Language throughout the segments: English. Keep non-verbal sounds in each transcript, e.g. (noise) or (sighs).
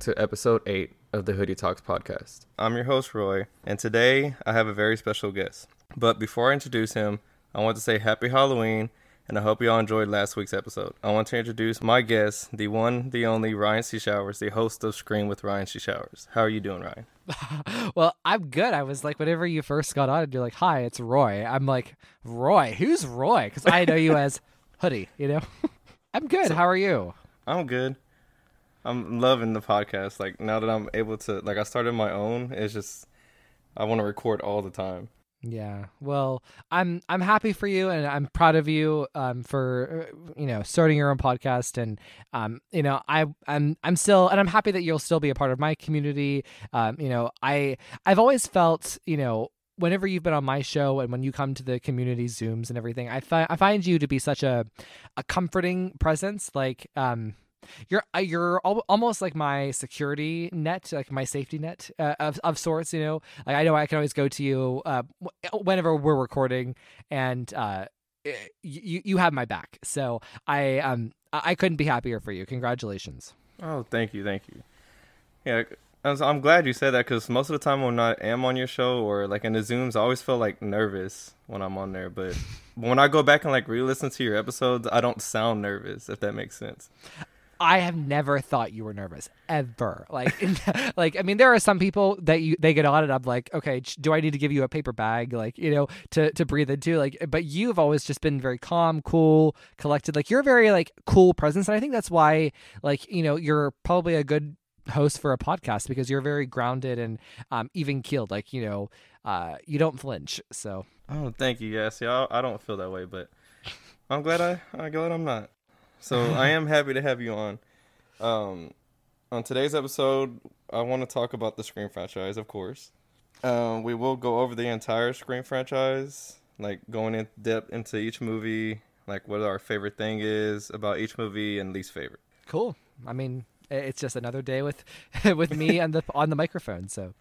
Welcome back to episode 8 of the Hoodiie Talks podcast. I'm your host, Roy, and today I have a very special guest. But before I introduce him, I want to say happy Halloween, and I hope you all enjoyed last week's episode. I want to introduce my guest, the one, the only Ryan C. Showers, the host of Scream with Ryan C. Showers. How are you doing, Ryan? (laughs) well, I'm good. I was like, whenever you first got on, and you're like, "Hi, it's Roy." I'm like, "Roy? Who's Roy?" Because I know you as (laughs) Hoodiie. You know. (laughs) I'm good. So, How are you? I'm good. I'm loving the podcast. Like now that I'm able to, like I started my own. It's just I want to record all the time. Yeah. Well, I'm I'm happy for you and I'm proud of you um for uh, you know starting your own podcast and um you know I I'm I'm still and I'm happy that you'll still be a part of my community. Um you know, I I've always felt, you know, whenever you've been on my show and when you come to the community zooms and everything, I find I find you to be such a a comforting presence like um you're uh, you're al- almost like my security net, like my safety net uh, of of sorts. You know, like I know I can always go to you uh, whenever we're recording, and uh, you you have my back. So I um I couldn't be happier for you. Congratulations. Oh, thank you, thank you. Yeah, I'm glad you said that because most of the time when I am on your show or like in the zooms, I always feel like nervous when I'm on there. But (laughs) when I go back and like re-listen to your episodes, I don't sound nervous. If that makes sense. I have never thought you were nervous ever. Like, (laughs) like I mean, there are some people that you they get on and I'm like, okay, do I need to give you a paper bag, like you know, to to breathe into? Like, but you've always just been very calm, cool, collected. Like, you're a very like cool presence, and I think that's why, like, you know, you're probably a good host for a podcast because you're very grounded and um, even keeled. Like, you know, uh, you don't flinch. So. Oh, thank you. Yeah, I, I don't feel that way, but I'm glad I I'm glad I'm not. So I am happy to have you on. Um, on today's episode, I want to talk about the Scream franchise, of course. Um, we will go over the entire Scream franchise, like going in depth into each movie, like what our favorite thing is about each movie and least favorite. Cool. I mean, it's just another day with (laughs) with me and the on the microphone. So.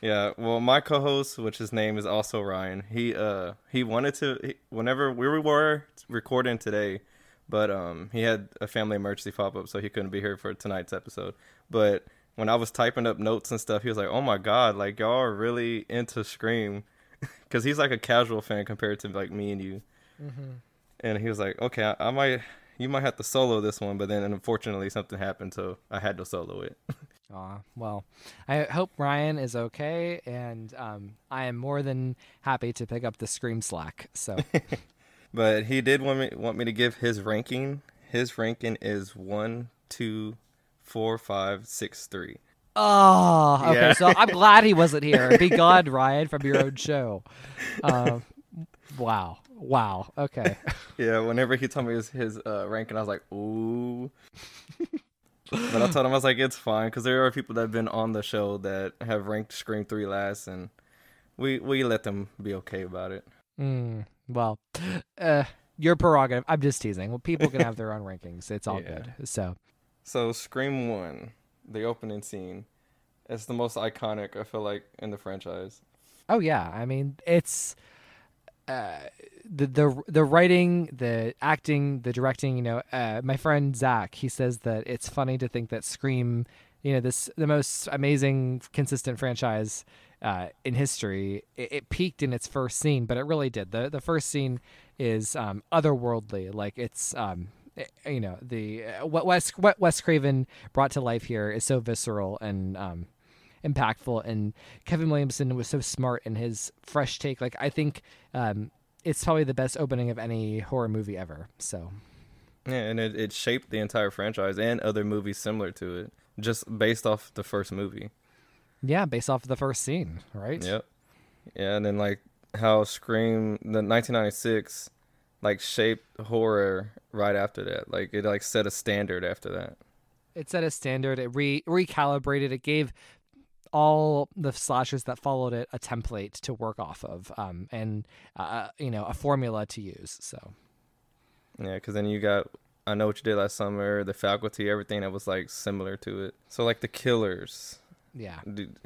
Yeah, well, my co-host, which his name is also Ryan, he uh he wanted to he, whenever we were recording today, but um, he had a family emergency pop up, so he couldn't be here for tonight's episode. But when I was typing up notes and stuff, he was like, "Oh my god, like y'all are really into Scream," (laughs) because he's like a casual fan compared to like me and you. Mm-hmm. And he was like, "Okay, I, I, might, you might have to solo this one," but then unfortunately something happened, so I had to solo it. (laughs) Aw, well, I hope Ryan is okay, and um, I am more than happy to pick up the Scream slack. So. (laughs) But he did want me want me to give his ranking. His ranking is one, two, four, five, six, three. Oh, okay. Yeah. So I'm glad he wasn't here. Be (laughs) gone, Ryan, from your own show. Um, wow, wow. Okay. (laughs) Yeah. Whenever he told me his his uh, ranking, I was like, ooh. but I told him I was like, it's fine because there are people that have been on the show that have ranked Scream Three last, and we we let them be okay about it. Mm, well, uh, your prerogative. I'm just teasing. Well, people can have their own (laughs) rankings. It's all yeah. good. So, so Scream One, the opening scene, is the most iconic. I feel like in the franchise. Oh yeah, I mean it's uh, the the the writing, the acting, the directing. You know, uh, my friend Zach, he says that it's funny to think that Scream, you know, this the most amazing, consistent franchise uh, in history, it, it, peaked in its first scene, but it really did. the The first scene is um, otherworldly, like it's um, it, eh, you know the uh, what Wes what Wes Craven brought to life here is so visceral and um, impactful, and Kevin Williamson was so smart in his fresh take. Like I think um, it's probably the best opening of any horror movie ever. So. Yeah, and it, it shaped the entire franchise and other movies similar to it, just based off the first movie. Yeah, based off of the first scene, right? Yep. Yeah, and then like how Scream the 1996 like shaped horror right after that. Like it like set a standard after that. It set a standard. It re recalibrated. It gave all the slashers that followed it a template to work off of, um, and uh, uh you know a formula to use. So. Yeah, because then you got I know what you did last summer, the faculty, everything that was like similar to it. So like the killers, yeah.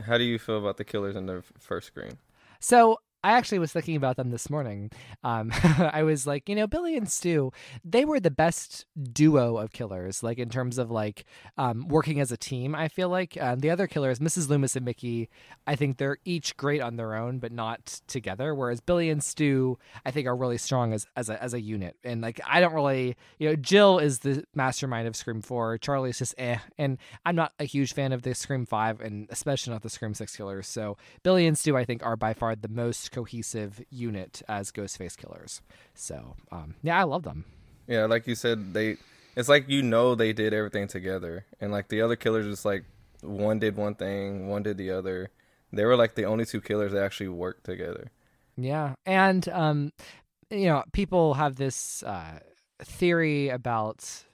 How do you feel about the killers in the first Scream? So I actually was thinking about them this morning. Um, (laughs) I was like, you know, Billy and Stu, they were the best duo of killers, like in terms of like um, working as a team. I feel like um, the other killers, Mrs. Loomis and Mickey, I think they're each great on their own, but not together. Whereas Billy and Stu, I think, are really strong as as a as a unit. And like, I don't really, you know, Jill is the mastermind of Scream Four. Charlie's just eh, and I'm not a huge fan of the Scream Five, and especially not the Scream Six killers. So Billy and Stu, I think, are by far the most cohesive unit as Ghostface killers. So um, yeah, I love them. Yeah, like you said, they it's like you know they did everything together, and like the other killers, just like one did one thing, one did the other. They were like the only two killers that actually worked together. Yeah, and um, you know, people have this uh, theory about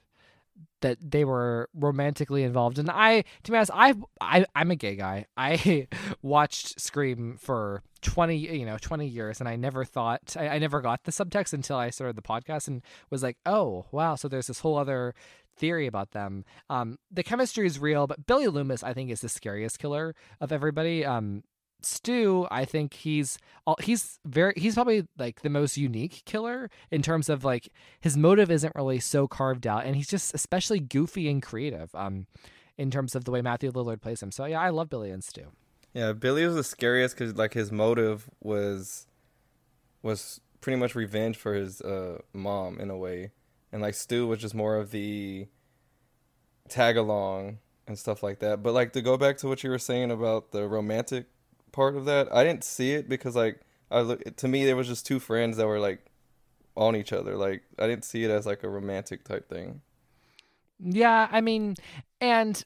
that they were romantically involved and i to be honest i I, i'm a gay guy i (laughs) watched scream for 20 you know 20 years and i never thought I, I never got the subtext until i started the podcast and was like oh wow so there's this whole other theory about them um the chemistry is real but billy loomis i think is the scariest killer of everybody um Stu, I think he's he's very he's probably like the most unique killer in terms of like his motive isn't really so carved out, and he's just especially goofy and creative. Um, in terms of the way Matthew Lillard plays him. So yeah, I love Billy and Stu. Yeah, Billy was the scariest because like his motive was was pretty much revenge for his uh, mom in a way, and like Stu was just more of the tag along and stuff like that. But like to go back to what you were saying about the romantic part of that. I didn't see it because like I look to me there was just two friends that were like on each other. Like I didn't see it as like a romantic type thing. Yeah, I mean, and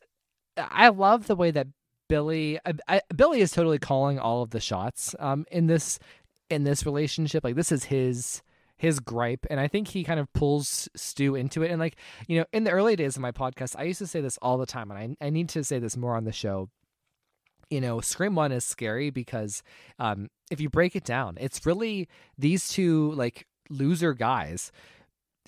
I love the way that Billy I, I, Billy is totally calling all of the shots um in this in this relationship. Like this is his his gripe and i think he kind of pulls stu into it and like you know in the early days of my podcast i used to say this all the time and i, I need to say this more on the show you know, Scream One is scary because um, if you break it down, it's really these two like loser guys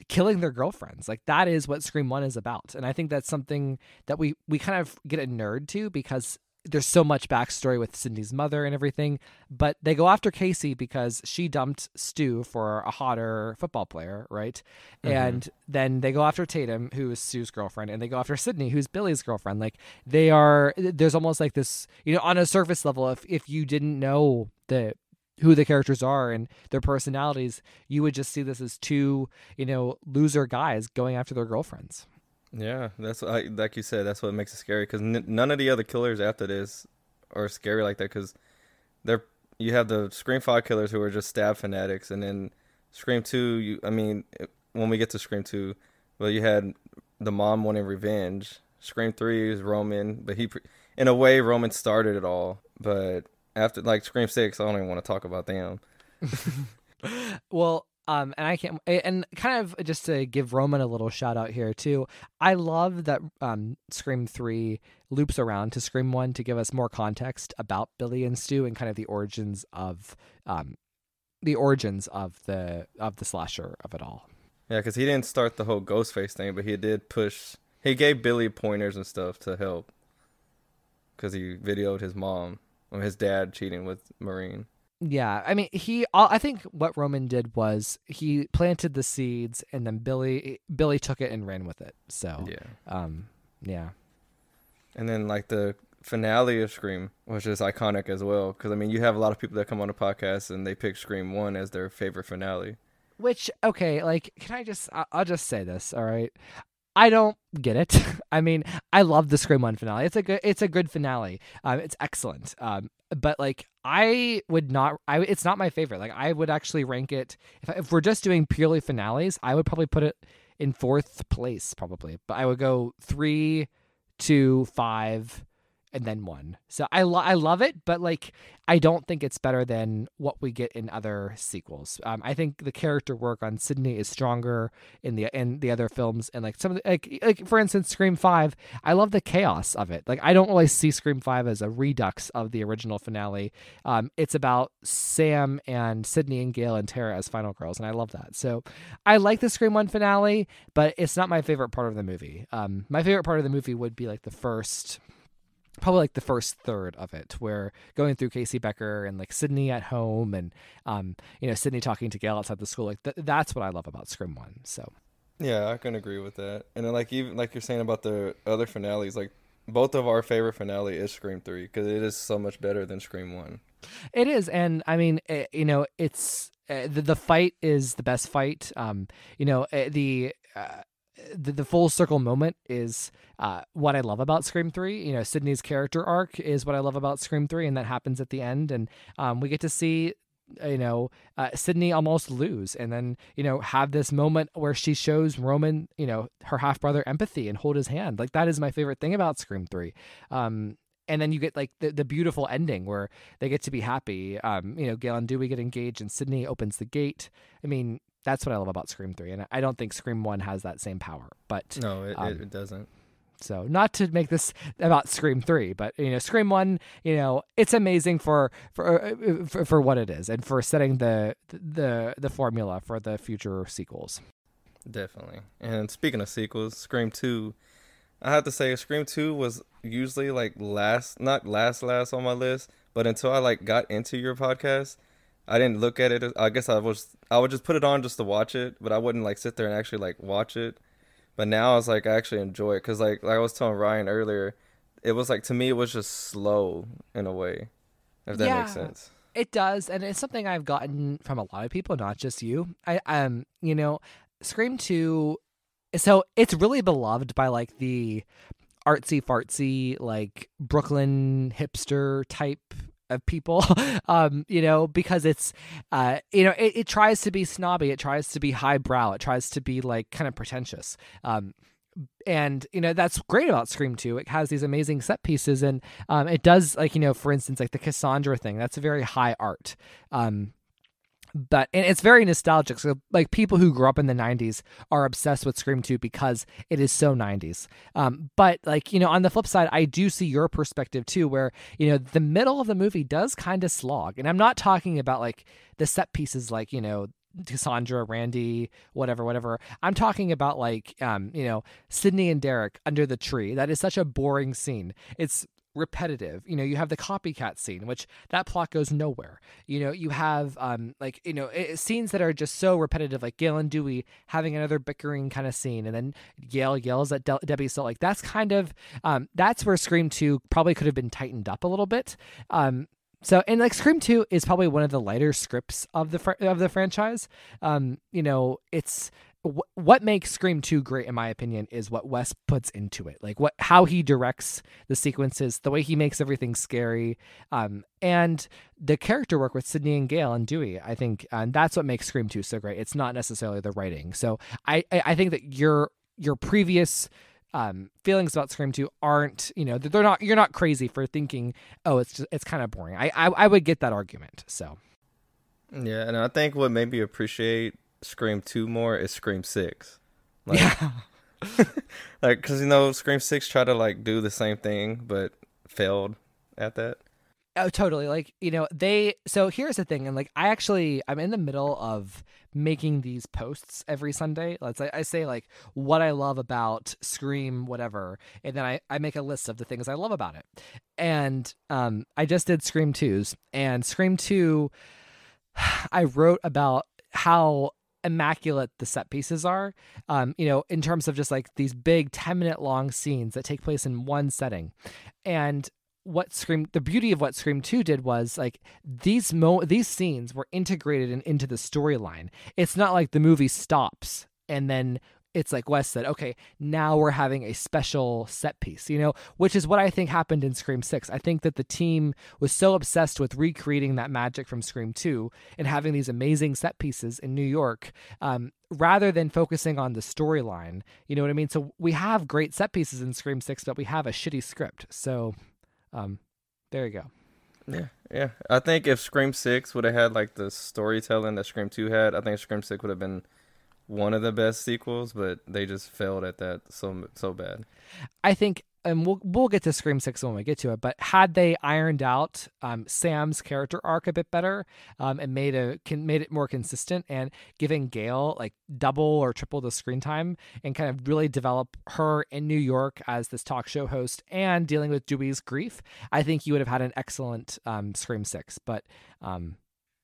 killing their girlfriends. Like that is what Scream One is about, and I think that's something that we we kind of get a nerd to because there's so much backstory with Sidney's mother and everything, but they go after Casey because she dumped Stu for a hotter football player, right? Mm-hmm. And then they go after Tatum, who is Stu's girlfriend, and they go after Sidney, who's Billy's girlfriend. Like they are, there's almost like this, you know, on a surface level, if if you didn't know the who the characters are and their personalities, you would just see this as two, you know, loser guys going after their girlfriends. Yeah, that's like you said. That's what makes it scary because n- none of the other killers after this are scary like that because they're you have the Scream Five killers who are just stab fanatics, and then Scream Two. You, I mean, when we get to Scream Two, well, you had the mom wanting revenge. Scream Three is Roman, but he, in a way, Roman started it all. But after like Scream Six, I don't even want to talk about them. (laughs) well, um, and I can't, and kind of just to give Roman a little shout out here too. I love that um, Scream Three loops around to Scream One to give us more context about Billy and Stu and kind of the origins of um, the origins of the of the slasher of it all. Yeah, because he didn't start the whole Ghostface thing, but he did push. He gave Billy pointers and stuff to help because he videoed his mom or his dad cheating with Maureen. Yeah, I mean, he. I think what Roman did was he planted the seeds, and then Billy Billy took it and ran with it. So yeah, um, yeah. And then like the finale of Scream, which is iconic as well, because I mean, you have a lot of people that come on the podcast and they pick Scream One as their favorite finale. Which okay, like, can I just? I'll just say this. All right, I don't get it. (laughs) I mean, I love the Scream One finale. It's a good. It's a good finale. Um, it's excellent. Um, but like I would not. I it's not my favorite. Like I would actually rank it if if we're just doing purely finales. I would probably put it in fourth place probably. But I would go three, two, five, and then one. So I lo- I love it, but like I don't think it's better than what we get in other sequels. Um, I think the character work on Sidney is stronger in the in the other films, and like some of the, like like for instance, Scream Five. I love the chaos of it. Like I don't really see Scream Five as a redux of the original finale. Um, it's about Sam and Sidney and Gail and Tara as final girls, and I love that. So I like the Scream One finale, but it's not my favorite part of the movie. Um, my favorite part of the movie would be like the first probably like the first third of it where going through casey becker and like Sidney at home and um you know Sidney talking to gale outside the school like th- that's what i love about scream one so. Yeah i can agree with that. And then like even like you're saying about the other finales like both of our favorite finale is scream 3 because it is so much better than scream 1 it is and i mean it, you know it's uh, the, the fight is the best fight. Um you know uh, the uh, the, the full circle moment is uh, what I love about Scream 3. You know, Sidney's character arc is what I love about Scream 3, and that happens at the end. And um, we get to see, you know, uh, Sidney almost lose and then, you know, have this moment where she shows Roman, you know, her half brother empathy and hold his hand. Like, that is my favorite thing about Scream 3. Um, and then you get like the, the beautiful ending where they get to be happy. Um, you know, Gale and Dewey get engaged, and Sidney opens the gate. I mean, that's what I love about Scream Three, and I don't think Scream One has that same power. But no, it, um, it doesn't. So not to make this about Scream Three, but you know, Scream One, you know, it's amazing for for uh, for, for what it is and for setting the the the formula for the future sequels. Definitely. And speaking of sequels, Scream Two, I have to say, Scream Two was usually like last, not last last on my list, but until I like got into your podcast, I didn't look at it. I guess I was I would just put it on just to watch it, but I wouldn't like sit there and actually like watch it. But now I was like I actually enjoy it because like like I was telling Ryan earlier, it was like to me it was just slow in a way, if that yeah, makes sense. It does, and it's something I've gotten from a lot of people, not just you. I um you know, Scream Two, so it's really beloved by like the artsy fartsy like Brooklyn hipster type of people (laughs) um you know because it's uh you know it, it tries to be snobby it tries to be highbrow it tries to be like kind of pretentious um and you know that's great about scream 2 it has these amazing set pieces and um it does like you know for instance like the cassandra thing that's a very high art um but and it's very nostalgic so like people who grew up in the 90s are obsessed with scream 2 because it is so 90s um, but like you know on the flip side i do see your perspective too where you know the middle of the movie does kind of slog and i'm not talking about like the set pieces like you know Cassandra, Randy, whatever, whatever. I'm talking about like, um, you know, Sidney and Derek under the tree. That is such a boring scene. It's repetitive. You know, you have the copycat scene, which that plot goes nowhere. You know, you have um like you know it, scenes that are just so repetitive, like Gale and Dewey having another bickering kind of scene, and then Gale yells at De- Debbie So Like that's kind of um that's where Scream Two probably could have been tightened up a little bit. Um, so and like Scream 2 is probably one of the lighter scripts of the fr- of the franchise. Um you know, it's what makes Scream 2 great in my opinion is what Wes puts into it. Like what how he directs the sequences, the way he makes everything scary, um, and the character work with Sidney and Gale and Dewey. I think and that's what makes Scream 2 so great. It's not necessarily the writing. So I I think that your your previous um, feelings about Scream 2 aren't, you know, they're not you're not crazy for thinking, "Oh, it's just, it's kind of boring." I, I I would get that argument. So Yeah, and I think what made me appreciate Scream Two more is Scream Six. Like, yeah. (laughs) like, cause you know, Scream Six tried to like do the same thing, but failed at that. Oh, totally. Like, you know, they. So here's the thing, and like, I actually, I'm in the middle of making these posts every Sunday. Let's I, I say like what I love about Scream, whatever, and then I I make a list of the things I love about it. And um, I just did Scream twos, and Scream two. (sighs) I wrote about how immaculate the set pieces are um you know in terms of just like these big 10 minute long scenes that take place in one setting. And what scream the beauty of what scream 2 did was like these mo these scenes were integrated in, into the storyline. It's not like the movie stops and then it's like Wes said, okay, now we're having a special set piece, you know, which is what I think happened in Scream 6. I think that the team was so obsessed with recreating that magic from Scream 2 and having these amazing set pieces in New York um, rather than focusing on the storyline. You know what I mean? So we have great set pieces in Scream 6, but we have a shitty script. So um, there you go. Yeah, yeah. I think if Scream 6 would have had like the storytelling that Scream 2 had, I think Scream 6 would have been one of the best sequels, but they just failed at that so so bad. I think and we'll we'll get to Scream Six when we get to it. But had they ironed out um, Sam's character arc a bit better um, and made a can made it more consistent and giving Gale like double or triple the screen time and kind of really develop her in New York as this talk show host and dealing with Dewey's grief, I think you would have had an excellent um, Scream Six. But um,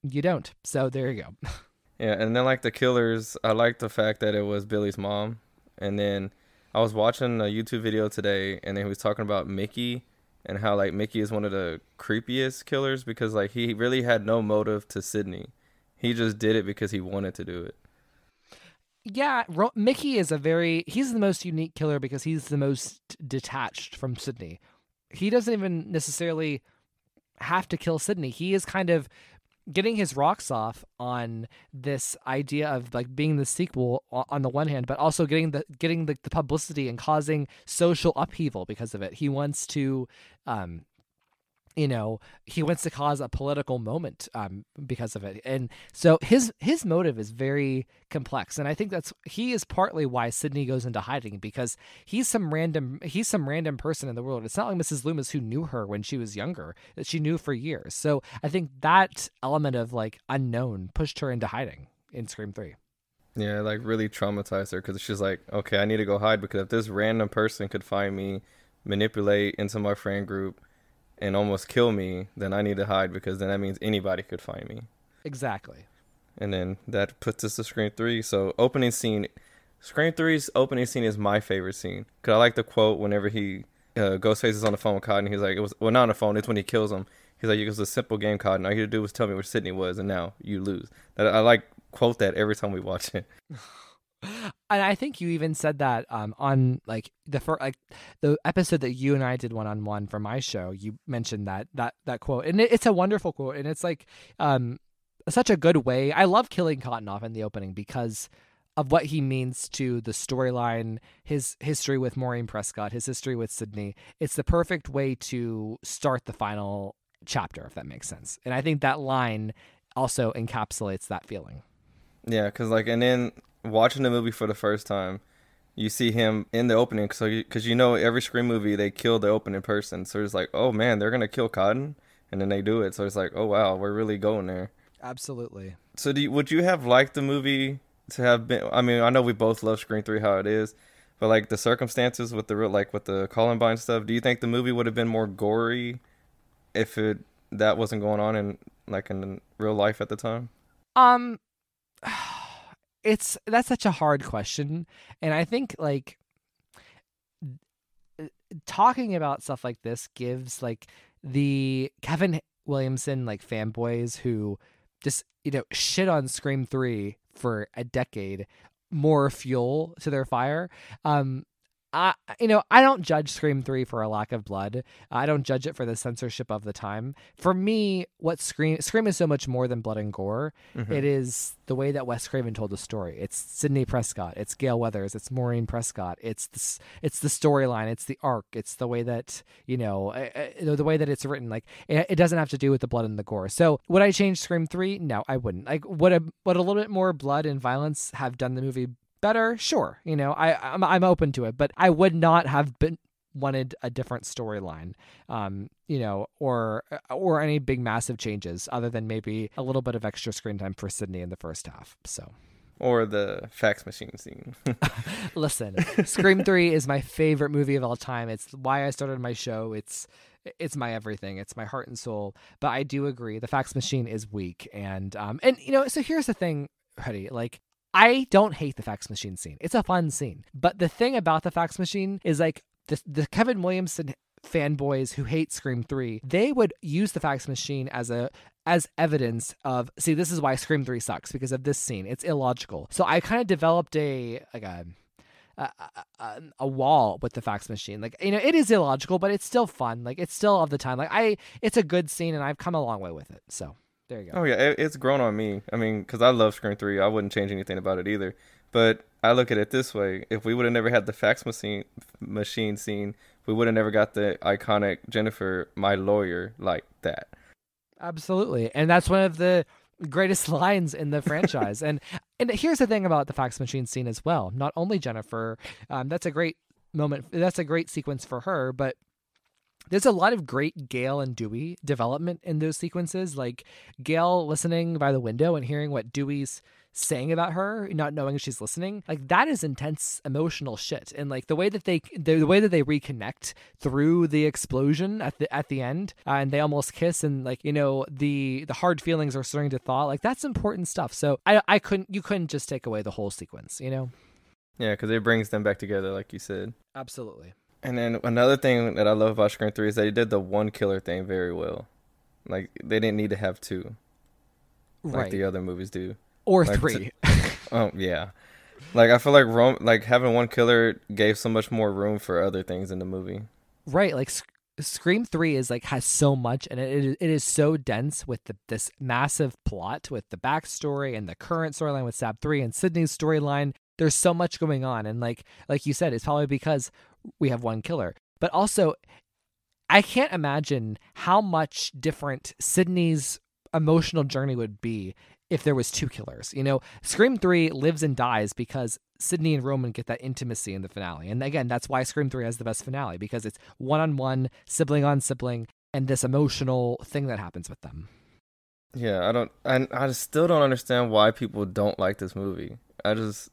you don't, so there you go. (laughs) yeah, and then like the killers, I like the fact that it was Billy's mom, and then I was watching a YouTube video today, and then he was talking about Mickey and how like Mickey is one of the creepiest killers because like he really had no motive to Sidney. He just did it because he wanted to do it. Yeah, Ro- Mickey is a very he's the most unique killer because he's the most detached from Sidney. He doesn't even necessarily have to kill Sidney. He is kind of getting his rocks off on this idea of like being the sequel on the one hand but also getting the getting the, the publicity and causing social upheaval because of it. He wants to um you know he wants to cause a political moment um, because of it. And so his his motive is very complex and i think that's he is partly why sidney goes into hiding because he's some random he's some random person in the world. It's not like mrs loomis who knew her when she was younger that she knew for years. So i think that element of like unknown pushed her into hiding in scream 3 yeah like really traumatized her because she's like okay i need to go hide because if this random person could find me manipulate into my friend group and almost kill me, then I need to hide because then that means anybody could find me. Exactly. And then that puts us to Scream 3. So, opening scene, Scream 3's opening scene is my favorite scene. Because I like the quote whenever he, uh, Ghostface is on the phone with Cotton. He's like, it was, well, not on the phone, it's when he kills him. He's like, it was a simple game, Cotton. All you had to do was tell me where Sidney was, and now you lose. That I like quote that every time we watch it. (laughs) and I think you even said that um, on like the first like the episode that you and I did one on one for my show. You mentioned that that that quote, and it, it's a wonderful quote, and it's like um, such a good way. I love killing Cotton off in the opening because of what he means to the storyline, his history with Maureen Prescott, his history with Sidney. It's the perfect way to start the final chapter, if that makes sense. And I think that line also encapsulates that feeling. Yeah, because like, and then watching the movie for the first time, you see him in the opening. So because you, you, know every scream movie they kill the opening person, so it's like, oh man, they're gonna kill Cotton, and then they do it. So it's like, oh wow, we're really going there. Absolutely. So do you, would you have liked the movie to have been? I mean, I know we both love Scream Three how it is, but like the circumstances with the real, like with the Columbine stuff, do you think the movie would have been more gory if it that wasn't going on in like in real life at the time? Um it's that's such a hard question and i think like talking about stuff like this gives like the kevin williamson like fanboys who just you know shit on scream 3 for a decade more fuel to their fire. Um I, you know, I don't judge Scream 3 for a lack of blood. I don't judge it for the censorship of the time. For me, what Scream Scream is so much more than blood and gore. Mm-hmm. It is the way that Wes Craven told the story. It's Sidney Prescott, it's Gale Weathers, it's Maureen Prescott. It's the, it's the storyline, it's the arc, it's the way that, you know, uh, the way that it's written like it, it, doesn't have to do with the blood and the gore. So, would I change Scream 3? No, I wouldn't. Like would a would a little bit more blood and violence have done the movie better, sure. You know, I I'm, I'm open to it, but I would not have been wanted a different storyline um you know or or any big massive changes other than maybe a little bit of extra screen time for sidney in the first half so. Or the fax machine scene. (laughs) Listen scream 3 is my favorite movie of all time. It's why i started my show. It's it's my everything. It's my heart and soul. But i do agree the fax machine is weak and um and you know so here's the thing Huddy, like I don't hate the fax machine scene. It's a fun scene. But the thing about the fax machine is like the, the Kevin Williamson fanboys who hate Scream 3, they would use the fax machine as a as evidence of see this is why Scream 3 sucks because of this scene. It's illogical. So I kind of developed a like a a, a, a, wall with the fax machine. Like you know, it is illogical, but it's still fun. Like it's still of the time. Like I, it's a good scene, and I've come a long way with it. So there you go. Oh yeah, it, it's grown on me. I mean, because I love Scream Three, I wouldn't change anything about it either. But I look at it this way: if we would have never had the fax machine machine scene, we would have never got the iconic Jennifer, my lawyer, like that. Absolutely, and that's one of the greatest (laughs) lines in the franchise. and and here's the thing about the fax machine scene as well. Not only Jennifer, um, that's a great moment. That's a great sequence for her, but there's a lot of great Gale and Dewey development in those sequences. Like Gale listening by the window and hearing what Dewey's saying about her, not knowing she's listening, like that is intense emotional shit. And like the way that they the, the way that they reconnect through the explosion at the at the end, uh, and they almost kiss, and like you know the the hard feelings are starting to thaw. Like that's important stuff. So I I couldn't you couldn't just take away the whole sequence, you know. Yeah, because it brings them back together, like you said. Absolutely. And then another thing that I love about Scream Three is they did the one killer thing very well. Like they didn't need to have two, like Right. the other movies do. or like, three. Oh yeah, like I feel like Rome, like having one killer gave so much more room for other things in the movie. right like Sc- scream 3 is like has so much and it, it, it is so dense with the, this massive plot with the backstory and the current storyline with stab 3 and sidney's storyline there's so much going on and like like you said it's probably because we have one killer but also i can't imagine how much different sidney's emotional journey would be if there was two killers you know scream 3 lives and dies because Sidney and Roman get that intimacy in the finale. And again, that's why Scream 3 has the best finale because it's one on one, sibling on sibling, and this emotional thing that happens with them. Yeah, I don't, I I still don't understand why people don't like this movie. I just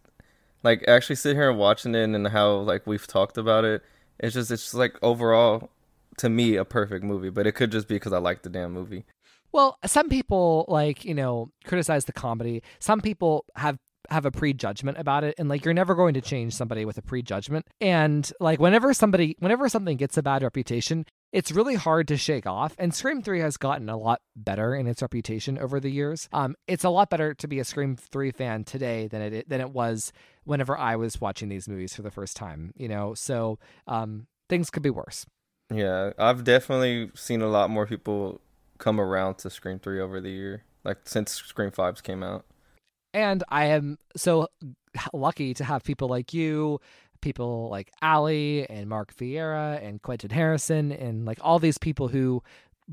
like actually sit here and watching it and how like we've talked about it. It's just it's just like overall to me a perfect movie, but it could just be because I like the damn movie. Well, some people like, you know, criticize the comedy. Some people have have a prejudgment about it and like you're never going to change somebody with a prejudgment. And like whenever somebody whenever something gets a bad reputation, it's really hard to shake off. And Scream 3 has gotten a lot better in its reputation over the years. Um it's a lot better to be a Scream 3 fan today than it than it was whenever I was watching these movies for the first time, you know. So, um things could be worse. Yeah, I've definitely seen a lot more people come around to Scream 3 over the year, like since Scream 5s came out. And I am so lucky to have people like you, people like Ali and Mark Vieira and Quentin Harrison, and like all these people who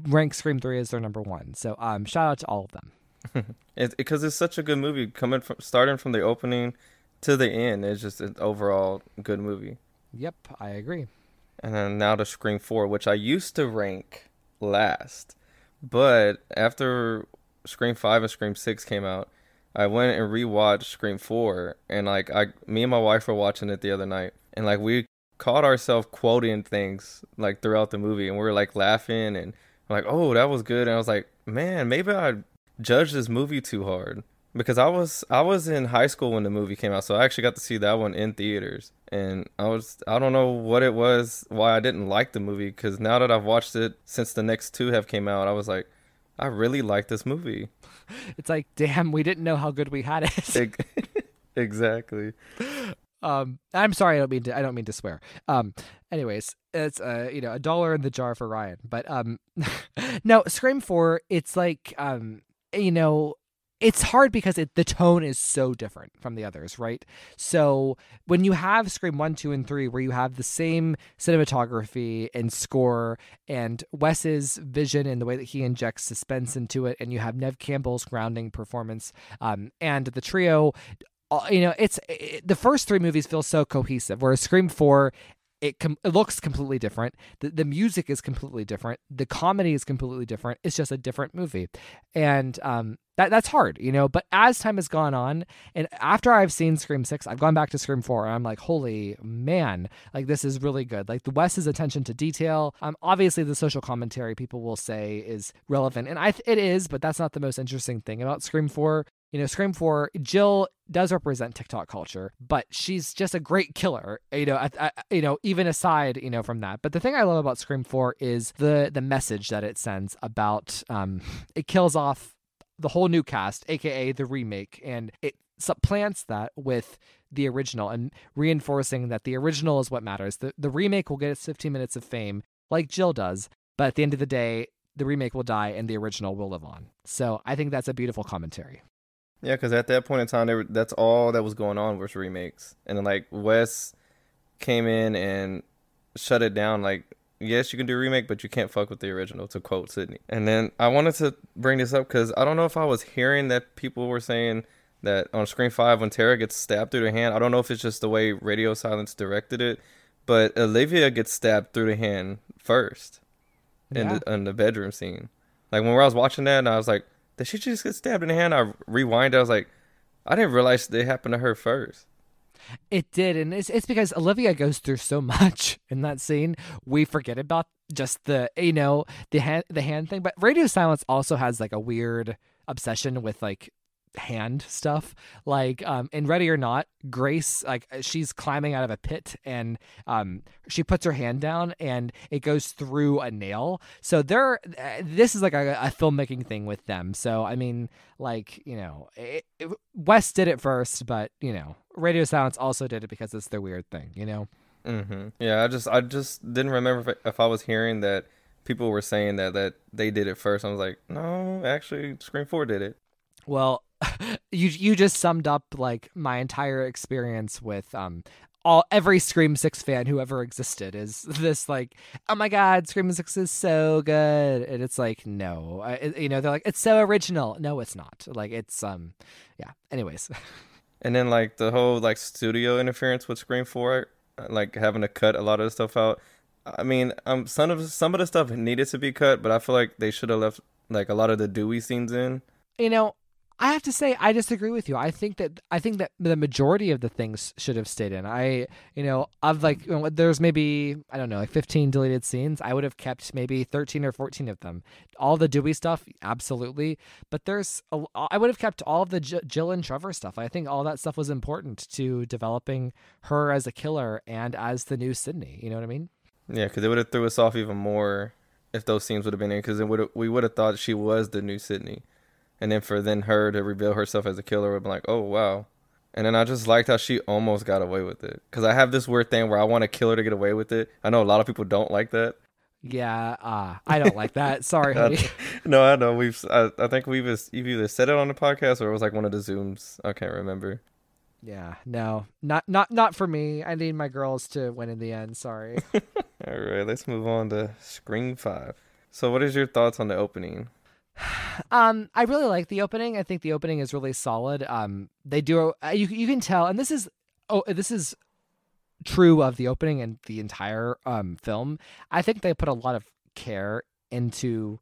rank Scream 3 as their number one. So um, shout out to all of them. (laughs) It's because it's such a good movie coming from starting from the opening to the end. It's just an overall good movie. Yep, I agree. And then now to Scream 4, which I used to rank last. But after Scream 5 and Scream 6 came out, I went and rewatched Scream 4 and like I me and my wife were watching it the other night and like we caught ourselves quoting things like throughout the movie and we were like laughing and like, "Oh, that was good." And I was like, "Man, maybe I judged this movie too hard." Because I was I was in high school when the movie came out, so I actually got to see that one in theaters. And I was I don't know what it was why I didn't like the movie cuz now that I've watched it since the next two have came out, I was like I really like this movie. It's like, damn, we didn't know how good we had it. (laughs) Exactly. um, I'm sorry, I don't mean to. I don't mean to swear. Um, anyways, it's uh, you know, a dollar in the jar for Ryan. But um, (laughs) no, Scream Four. It's like um, you know, it's hard because it, the tone is so different from the others, right? So when you have Scream 1, 2, and 3, where you have the same cinematography and score and Wes's vision and the way that he injects suspense into it, and you have Neve Campbell's grounding performance, um, and the trio, uh, you know, it's it, the first three movies feel so cohesive, whereas Scream 4 it, com- it looks completely different. The, the music is completely different. The comedy is completely different. It's just a different movie. And um, that that's hard, you know. But as time has gone on, and after I've seen Scream 6, I've gone back to Scream 4, and I'm like, holy man, like this is really good. Like the Wes's attention to detail. Um, obviously, the social commentary people will say is relevant, and I th- it is, but that's not the most interesting thing about Scream 4 you know, Scream 4, Jill does represent TikTok culture, but she's just a great killer, you know, you know, even aside, you know, from that. But the thing I love about Scream 4 is the the message that it sends about um it kills off the whole new cast, aka the remake, and it supplants that with the original and reinforcing that the original is what matters. The the remake will get its 15 minutes of fame like Jill does, but at the end of the day, the remake will die and the original will live on. So, I think that's a beautiful commentary. Yeah, because at that point in time, they were, that's all that was going on was remakes, and then like Wes came in and shut it down. Like, yes, you can do a remake, but you can't fuck with the original. To quote Sidney. And then I wanted to bring this up because I don't know if I was hearing that people were saying that on Scream Five when Tara gets stabbed through the hand. I don't know if it's just the way Radio Silence directed it, but Olivia gets stabbed through the hand first in the in the bedroom scene. Like when I was watching that, and I was like, "Did she just get stabbed in the hand?" I rewind. I was like, "I didn't realize it happened to her first. It did, and it's it's because Olivia goes through so (laughs) much in that scene. We forget about just the you know the hand the hand thing. But Radio Silence also has like a weird obsession with like hand stuff. Like um in Ready or Not, Grace like she's climbing out of a pit and um she puts her hand down and it goes through a nail. So they're uh, this is like a, a filmmaking thing with them. So I mean like you know it, it, Wes did it first, but you know Radio Silence also did it because it's their weird thing. You know. Mm-hmm. Yeah, I just I just didn't remember if, if I was hearing that people were saying that that they did it first. I was like, no, actually, Scream Four did it. Well, (laughs) you you just summed up like my entire experience with um all every Scream Six fan who ever existed is (laughs) this like oh my god Scream Six is so good and it's like no I, you know they're like it's so original no it's not like it's um yeah anyways (laughs) And then like the whole like studio interference with Scream Four, uh, like having to cut a lot of the stuff out. I mean, um, some of some of the stuff needed to be cut, but I feel like they should have left like a lot of the Dewey scenes in. you know I have to say I disagree with you. I think that I think that the majority of the things should have stayed in. I you know of like you know, there's maybe I don't know like 15 deleted scenes. I would have kept maybe 13 or 14 of them. All the Dewey stuff, absolutely. But there's a, I would have kept all of the J- Jill and Trevor stuff. I think all that stuff was important to developing her as a killer and as the new Sidney. You know what I mean? Yeah, because it would have threw us off even more if those scenes would have been in. Because it would we would have thought she was the new Sidney, and then for then her to reveal herself as a killer would be like, oh wow. And then I just liked how she almost got away with it. Because I have this weird thing where I want to kill her to get away with it. I know a lot of people don't like that. Yeah, uh, I don't like that. (laughs) Sorry, I- no, I know we've. I, I think we've you've either said it on the podcast or it was like one of the zooms. I can't remember. Yeah, no, not not not for me. I need my girls to win in the end. Sorry. (laughs) All right, let's move on to Scream Five. So, what is your thoughts on the opening? (sighs) Um, I really like the opening. I think the opening is really solid. Um, they do uh, you you can tell, and this is oh this is true of the opening and the entire um film. I think they put a lot of care into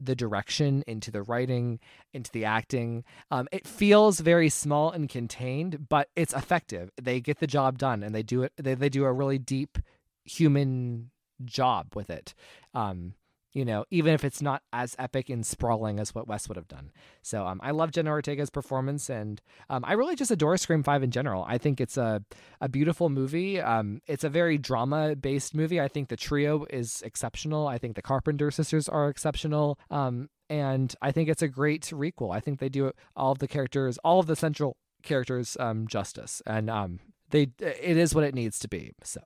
the direction, into the writing, into the acting. Um, it feels very small and contained, but it's effective. They get the job done, and they do it. They they do a really deep human job with it. Um, you know, even if it's not as epic and sprawling as what Wes would have done. So um, I love Jenna Ortega's performance, and um, I really just adore Scream Five in general. I think it's a a beautiful movie. Um, it's a very drama based movie. I think the trio is exceptional. I think the Carpenter sisters are exceptional. Um, and I think it's a great requel. I think they do all of the characters, all of the central characters, um, justice, and um, they it is what it needs to be. So.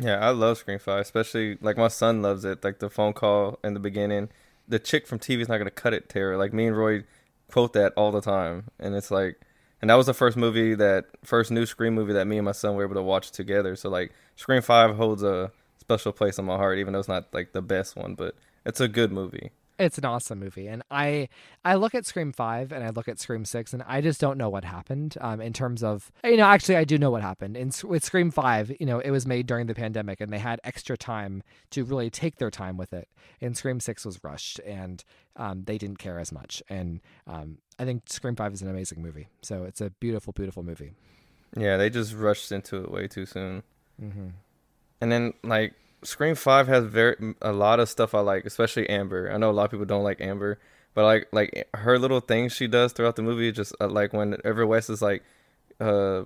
Yeah, I love Scream Five, especially like my son loves it. Like the phone call in the beginning, the chick from TV is not gonna cut it. Tara. like me and Roy quote that all the time, and it's like, and that was the first movie that first new Scream movie that me and my son were able to watch together. So like, Scream Five holds a special place in my heart, even though it's not like the best one, but it's a good movie. It's an awesome movie and i i look at scream 5 and i look at scream 6 and i just don't know what happened um in terms of you know actually i do know what happened. In with scream 5 you know it was made during the pandemic and they had extra time to really take their time with it. And scream 6 was rushed and um, they didn't care as much. And um, i think scream 5 is an amazing movie. So it's a beautiful beautiful movie. Yeah, they just rushed into it way too soon. mm-hmm. And then like Scream Five has very a lot of stuff I like, especially Amber. I know a lot of people don't like Amber, but like like her little things she does throughout the movie, just uh, like whenever Wes is like, uh,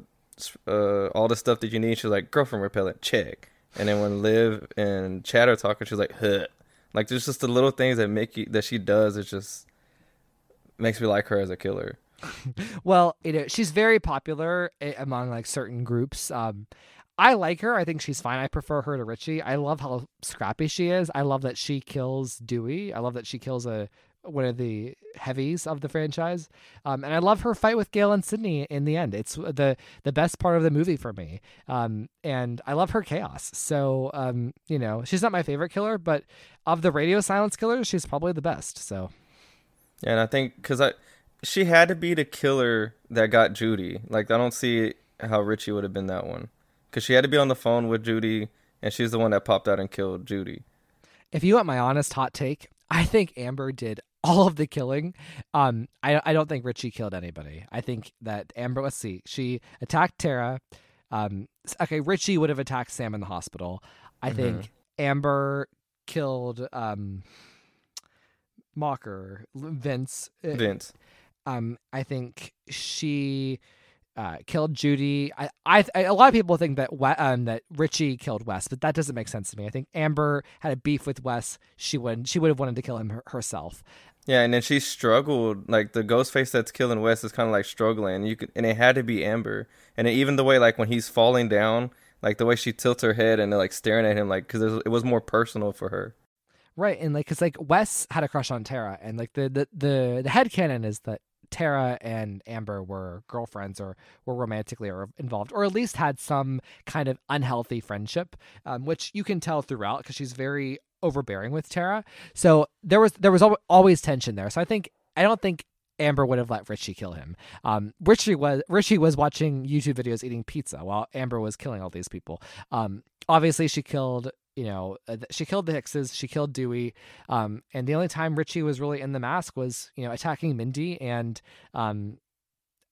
uh, all the stuff that you need, she's like girlfriend repellent check, and then when Liv and Chad are talking, she's like huh, like there's just the little things that make you that she does. It just makes me like her as a killer. (laughs) Well, you know, she's very popular eh, among like certain groups. Um, I like her. I think she's fine. I prefer her to Richie. I love how scrappy she is. I love that she kills Dewey. I love that she kills a one of the heavies of the franchise. Um, and I love her fight with Gale and Sidney in the end. It's the the best part of the movie for me. Um, and I love her chaos. So um, you know, she's not my favorite killer, but of the radio silence killers, she's probably the best. So Yeah, and I think because I, she had to be the killer that got Judy. Like I don't see how Richie would have been that one, because she had to be on the phone with Judy, and she's the one that popped out and killed Judy. If you want my honest hot take, I think Amber did all of the killing. Um, I I don't think Richie killed anybody. I think that Amber. Let's see. She attacked Tara. Um, okay, Richie would have attacked Sam in the hospital. I Mhm. think Amber killed um, Mocker, Vince. Uh, Vince. Um, I think she uh, killed Judy. I, I, I, a lot of people think that um, that Richie killed Wes, but that doesn't make sense to me. I think Amber had a beef with Wes. She would she would have wanted to kill him her, herself. Yeah, and then she struggled. Like the ghost face that's killing Wes is kind of like struggling. You could, and it had to be Amber. And then even the way like when he's falling down, like the way she tilts her head and like staring at him, like because it was more personal for her. Right, and like, cause like Wes had a crush on Tara, and like the the the, the head canon is that Tara and Amber were girlfriends or were romantically or involved, or at least had some kind of unhealthy friendship, um, which you can tell throughout because she's very overbearing with Tara. So there was there was al- always tension there. So I think I don't think Amber would have let Richie kill him. Um, Richie was Richie was watching YouTube videos eating pizza while Amber was killing all these people. Um, obviously she killed you know uh, she killed the Hickses, she killed Dewey, um, and the only time Richie was really in the mask was you know attacking Mindy and um,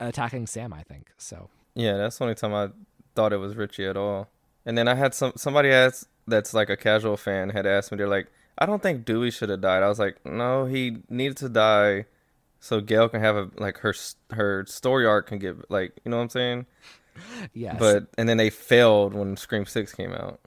attacking Sam. I think so. Yeah, that's the only time I thought it was Richie at all. And then I had some somebody asked that's like a casual fan had asked me. They're like, I don't think Dewey should have died. I was like, no, he needed to die so Gale can have a like her her story arc can get like you know what I'm saying. (laughs) Yes, But and then they failed when Scream Six came out.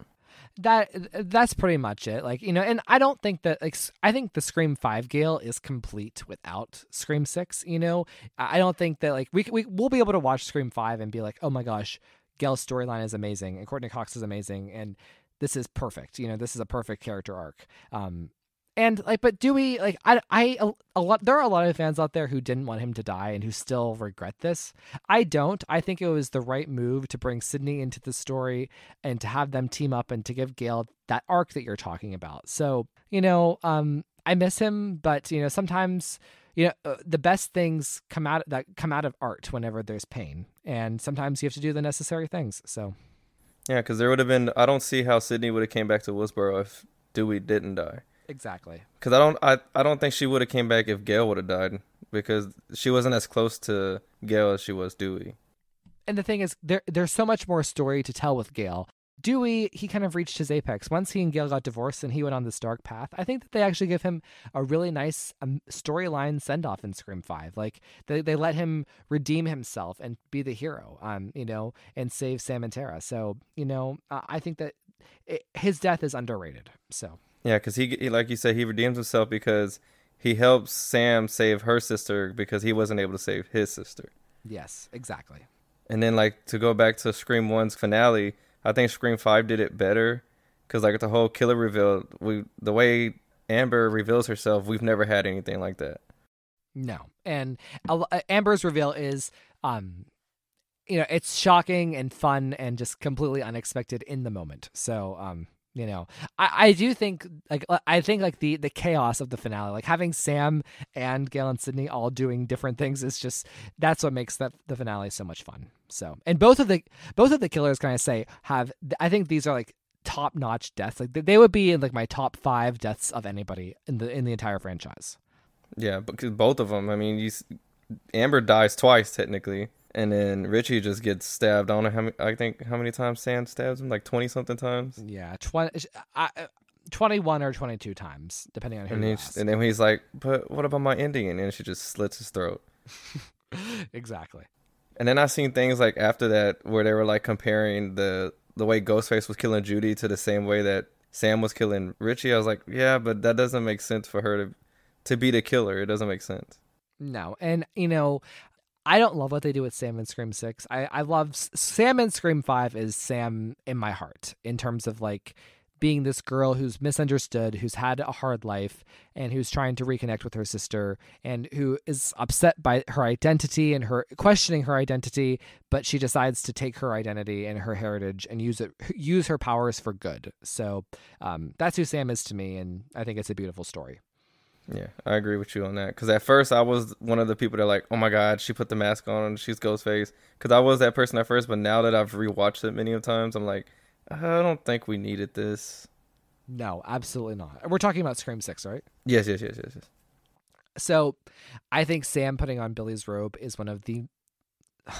That that's pretty much it like you know and i don't think that like I think the scream 5 gale is complete without scream 6 you know? I don't think that like we, we we'll be able to watch scream 5 and be like oh my gosh gale's storyline is amazing and courtney cox is amazing and this is perfect you know this is a perfect character arc. Um and like but dewey like i i a, a lot there are a lot of fans out there who didn't want him to die and who still regret this i don't i think it was the right move to bring sidney into the story and to have them team up and to give Gale that arc that you're talking about. So, you know, um, I miss him, but you know, sometimes you know uh, the best things come out that come out of art whenever there's pain, and sometimes you have to do the necessary things. So, Yeah, because there would have been. I don't see how Sidney would have came back to Woodsboro if Dewey didn't die. Exactly. Because I don't. I I don't think she would have came back if Gale would have died because she wasn't as close to Gale as she was Dewey. And the thing is, there there's so much more story to tell with Gale. Dewey, he kind of reached his apex once he and Gale got divorced, and he went on this dark path. I think that they actually give him a really nice um, storyline send off in Scream Five. Like they they let him redeem himself and be the hero, um, you know, and save Sam and Tara. So you know, uh, I think that it, his death is underrated. So Yeah, because he, he, like you said, he redeems himself because he helps Sam save her sister because he wasn't able to save his sister. yes, exactly. And then like to go back to Scream One's finale, I think Scream Five did it better because like the whole killer reveal, we the way Amber reveals herself, we've never had anything like that. No, and uh, Amber's reveal is, um, you know, it's shocking and fun and just completely unexpected in the moment. So, um, you know, I, I do think like uh, I think like the the chaos of the finale, like having Sam and Gale and Sidney all doing different things is just that's what makes that the finale so much fun. So, and both of the both of the killers, can I say, have I think these are like top notch deaths. Like they- would be in like my top five deaths of anybody in the in the entire franchise. Yeah, because both of them. I mean, you, Amber dies twice technically, and then Richie just gets stabbed. I don't know how many. I think how many times Sam stabs him, like twenty something times. Yeah, 20, uh, 21 or 22 times, depending on who And then, and then he's like, "But what about my ending?" And she just slits his throat. (laughs) exactly. And then I seen things like after that where they were like comparing the the way Ghostface was killing Judy to the same way that Sam was killing Richie. I was like, yeah, but that doesn't make sense for her to to be the killer. It doesn't make sense. No, and you know, I don't love what they do with Sam in Scream Six. I I love Sam in Scream Five is Sam in my heart in terms of like being this girl who's misunderstood, who's had a hard life, and who's trying to reconnect with her sister, and who is upset by her identity and her questioning her identity, but she decides to take her identity and her heritage and use it, use her powers for good. So um, that's who Sam is to me, and I think it's a beautiful story. Yeah, I agree with you on that. Because at first I was one of the people that like, oh my god, she put the mask on, she's Ghostface. Because I was that person at first, but now that I've rewatched it many of times, I'm like, I don't think we needed this. No, absolutely not. We're talking about Scream Six, right? Yes, yes, yes, yes, yes. So, I think Sam putting on Billy's robe is one of the (sighs)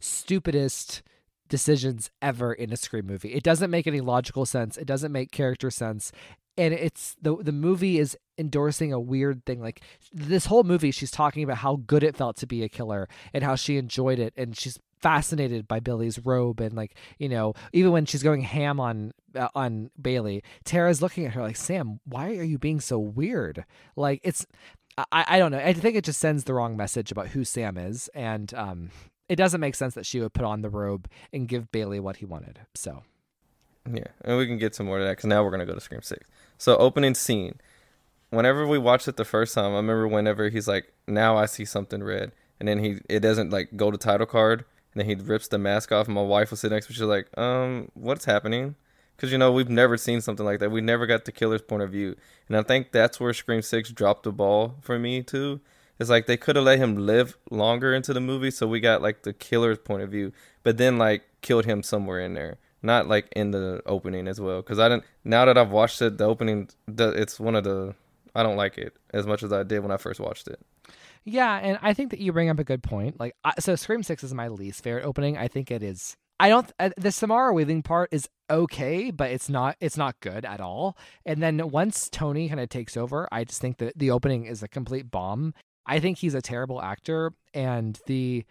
stupidest decisions ever in a Scream movie. It doesn't make any logical sense. It doesn't make character sense. And it's the the movie is endorsing a weird thing. Like this whole movie, she's talking about how good it felt to be a killer and how she enjoyed it, and she's fascinated by Billy's robe and like you know even when she's going ham on uh, on Bailey, Tara's looking at her like Sam, why are you being so weird? Like it's I, I don't know. I think it just sends the wrong message about who Sam is, and um, it doesn't make sense that she would put on the robe and give Bailey what he wanted. So, yeah, and we can get some more to that because now we're gonna go to Scream Six. So, opening scene. Whenever we watched it the first time, I remember whenever he's like, "Now I see something red," and then he it doesn't like go to title card, and then he rips the mask off. And my wife was sitting next to me. She's like, "Um, what's happening?" Because you know we've never seen something like that. We never got the killer's point of view, and I think that's where Scream Six dropped the ball for me too it's like they could have let him live longer into the movie, so we got like the killer's point of view, but then like killed him somewhere in there, not like in the opening as well. Because I didn't. Now that I've watched it, the opening, the, it's one of the. I don't like it as much as I did when I first watched it. Yeah, and I think that you bring up a good point. Like, I, so Scream Six is my least favorite opening. I think it is. I don't. Uh, the Samara Weaving part is okay, but it's not. It's not good at all. And then once Tony kind of takes over, I just think that the opening is a complete bomb. I think he's a terrible actor, and the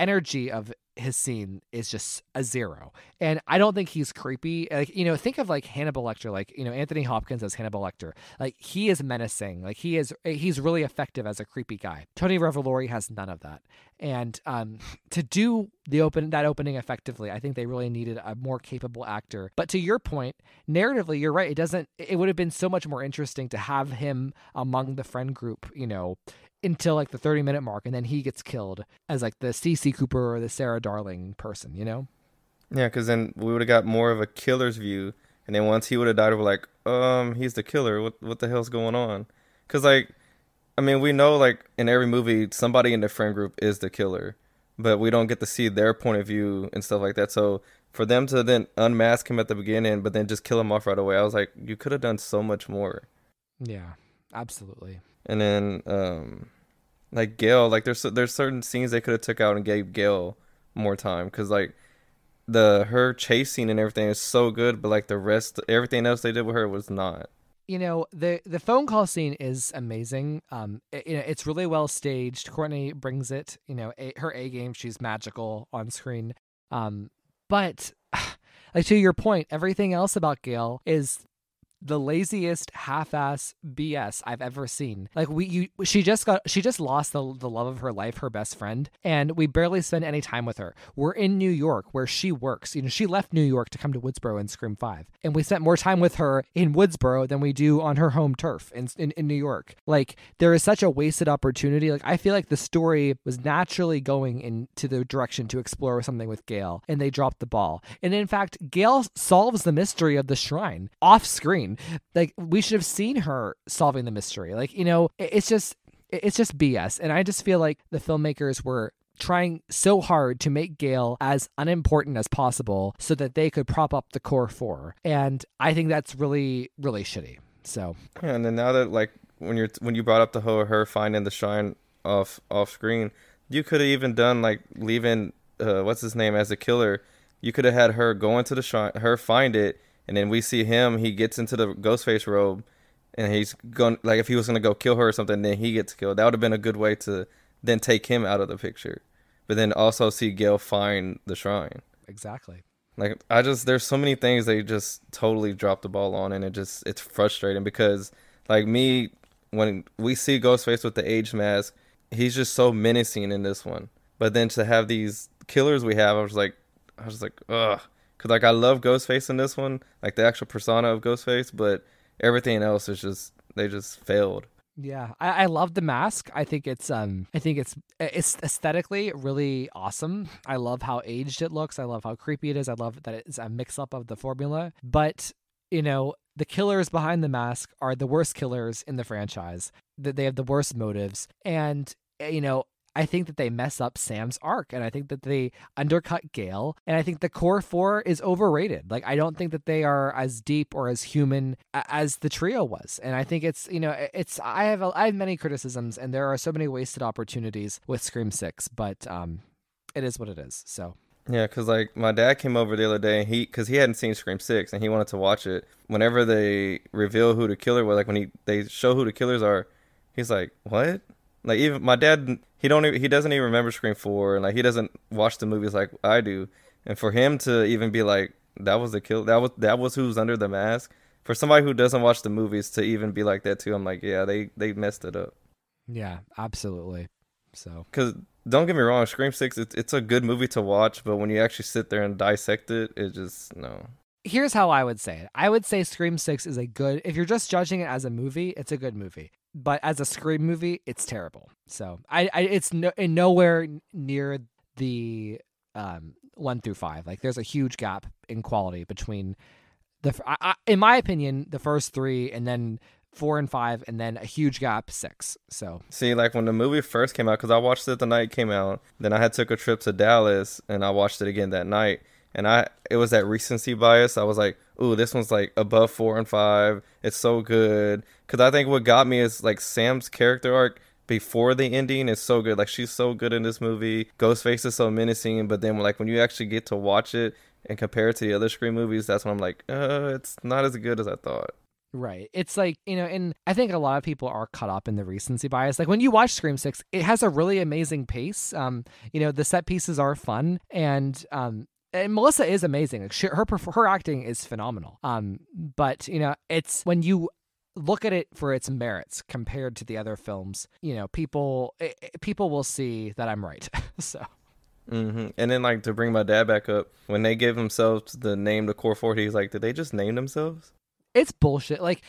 energy of his scene is just a zero. And I don't think he's creepy. Like, you know, think of like Hannibal Lecter, like, you know, Anthony Hopkins as Hannibal Lecter. Like he is menacing. Like he is he's really effective as a creepy guy. Tony Revolori has none of that. And um to do the open that opening effectively, I think they really needed a more capable actor. But to your point, narratively, you're right. It doesn't it would have been so much more interesting to have him among the friend group, you know, until like the 30 minute mark and then he gets killed as like the Cici Cooper or the Sarah Darling person, you know? Yeah, because then we would have got more of a killer's view. And then once he would have died, we're like, um, he's the killer. What what the hell's going on? Because like, I mean, we know like in every movie, somebody in the friend group is the killer, but we don't get to see their point of view and stuff like that. So for them to then unmask him at the beginning, but then just kill him off right away, I was like, you could have done so much more. Yeah, absolutely and then um like Gale, like there's there's certain scenes they could have took out and gave Gale more time because like the her chasing and everything is so good, but like the rest, everything else they did with her was not. You know the the phone call scene is amazing. Um, it, you know it's really well staged. Courtney brings it. You know a, her A game. She's magical on screen. Um, but (sighs) like to your point, everything else about Gale is the laziest half-ass BS I've ever seen. Like we you she just got she just lost the the love of her life, her best friend, and we barely spend any time with her. We're in New York where she works. You know, she left New York to come to Woodsboro and Scream 5. And we spent more time with her in Woodsboro than we do on her home turf in, in, in New York. Like there is such a wasted opportunity. Like I feel like the story was naturally going into the direction to explore something with Gale and they dropped the ball. And in fact, Gale solves the mystery of the shrine off screen like we should have seen her solving the mystery. Like, you know, it's just it's just BS. And I just feel like the filmmakers were trying so hard to make Gale as unimportant as possible so that they could prop up the core four. And I think that's really, really shitty. So and then now that like when you're when you brought up the whole her finding the shrine off off screen, you could have even done like leaving uh, what's his name as a killer. You could have had her go into the shrine, her find it, and then we see him. He gets into the Ghostface robe, and he's going like if he was gonna go kill her or something, then he gets killed. That would have been a good way to then take him out of the picture, but then also see Gale find the shrine. Exactly. Like I just there's so many things they just totally dropped the ball on, and it just it's frustrating because like me when we see Ghostface with the age mask, he's just so menacing in this one. But then to have these killers we have, I was like, I was like, ugh. Cause like I love Ghostface in this one, like the actual persona of Ghostface, but everything else is just they just failed. Yeah, I, I love the mask. I think it's um, I think it's it's aesthetically really awesome. I love how aged it looks. I love how creepy it is. I love that it's a mix up of the formula. But you know, the killers behind the mask are the worst killers in the franchise. That they have the worst motives, and eh, you know, I think that they mess up Sam's arc, and I think that they undercut Gale, and I think the core four is overrated. Like I don't think that they are as deep or as human as the trio was, and I think it's you know it's I have I have many criticisms, and there are so many wasted opportunities with Scream Six, but um, it is what it is. So yeah, because like my dad came over the other day, and he because he hadn't seen Scream Six, and he wanted to watch it. Whenever they reveal who the killer was, like when he they show who the killers are, he's like, "What?" Like even my dad, he don't even, he doesn't even remember Scream Four, and like he doesn't watch the movies like I do. And for him to even be like, "That was the kill," that was that was who's under the mask. For somebody who doesn't watch the movies to even be like that too, I'm like, yeah, they they messed it up. Yeah, absolutely. So because don't get me wrong, Scream Six, it's it's a good movie to watch, but when you actually sit there and dissect it, it just no. Here's how I would say it. I would say Scream Six is a good. If you're just judging it as a movie, it's a good movie. But as a Scream movie, it's terrible. So I, I it's no, in nowhere near the um one through five. Like there's a huge gap in quality between the. I, I, in my opinion, the first three, and then four and five, and then a huge gap six. So see, like when the movie first came out, because I watched it the night it came out. Then I had took a trip to Dallas, and I watched it again that night. And I, it was that recency bias. I was like, "Ooh, this one's like above four and five. It's so good." Because I think what got me is like Sam's character arc before the ending is so good. Like she's so good in this movie. Ghostface is so menacing, but then like when you actually get to watch it and compare it to the other Scream movies, that's when I'm like, uh, it's not as good as I thought. Right. It's like, you know, and I think a lot of people are caught up in the recency bias. Like when you watch Scream 6, it has a really amazing pace. Um, you know, the set pieces are fun and um and Melissa is amazing. Like she, her her acting is phenomenal. Um, but you know, it's when you look at it for its merits compared to the other films, you know, people it, eh, eh, people will see that I'm right. (laughs) so. Mm-hmm. And then, like, to bring my dad back up, when they gave themselves the name, the Core Four, he's like, did they just name themselves? It's bullshit. Like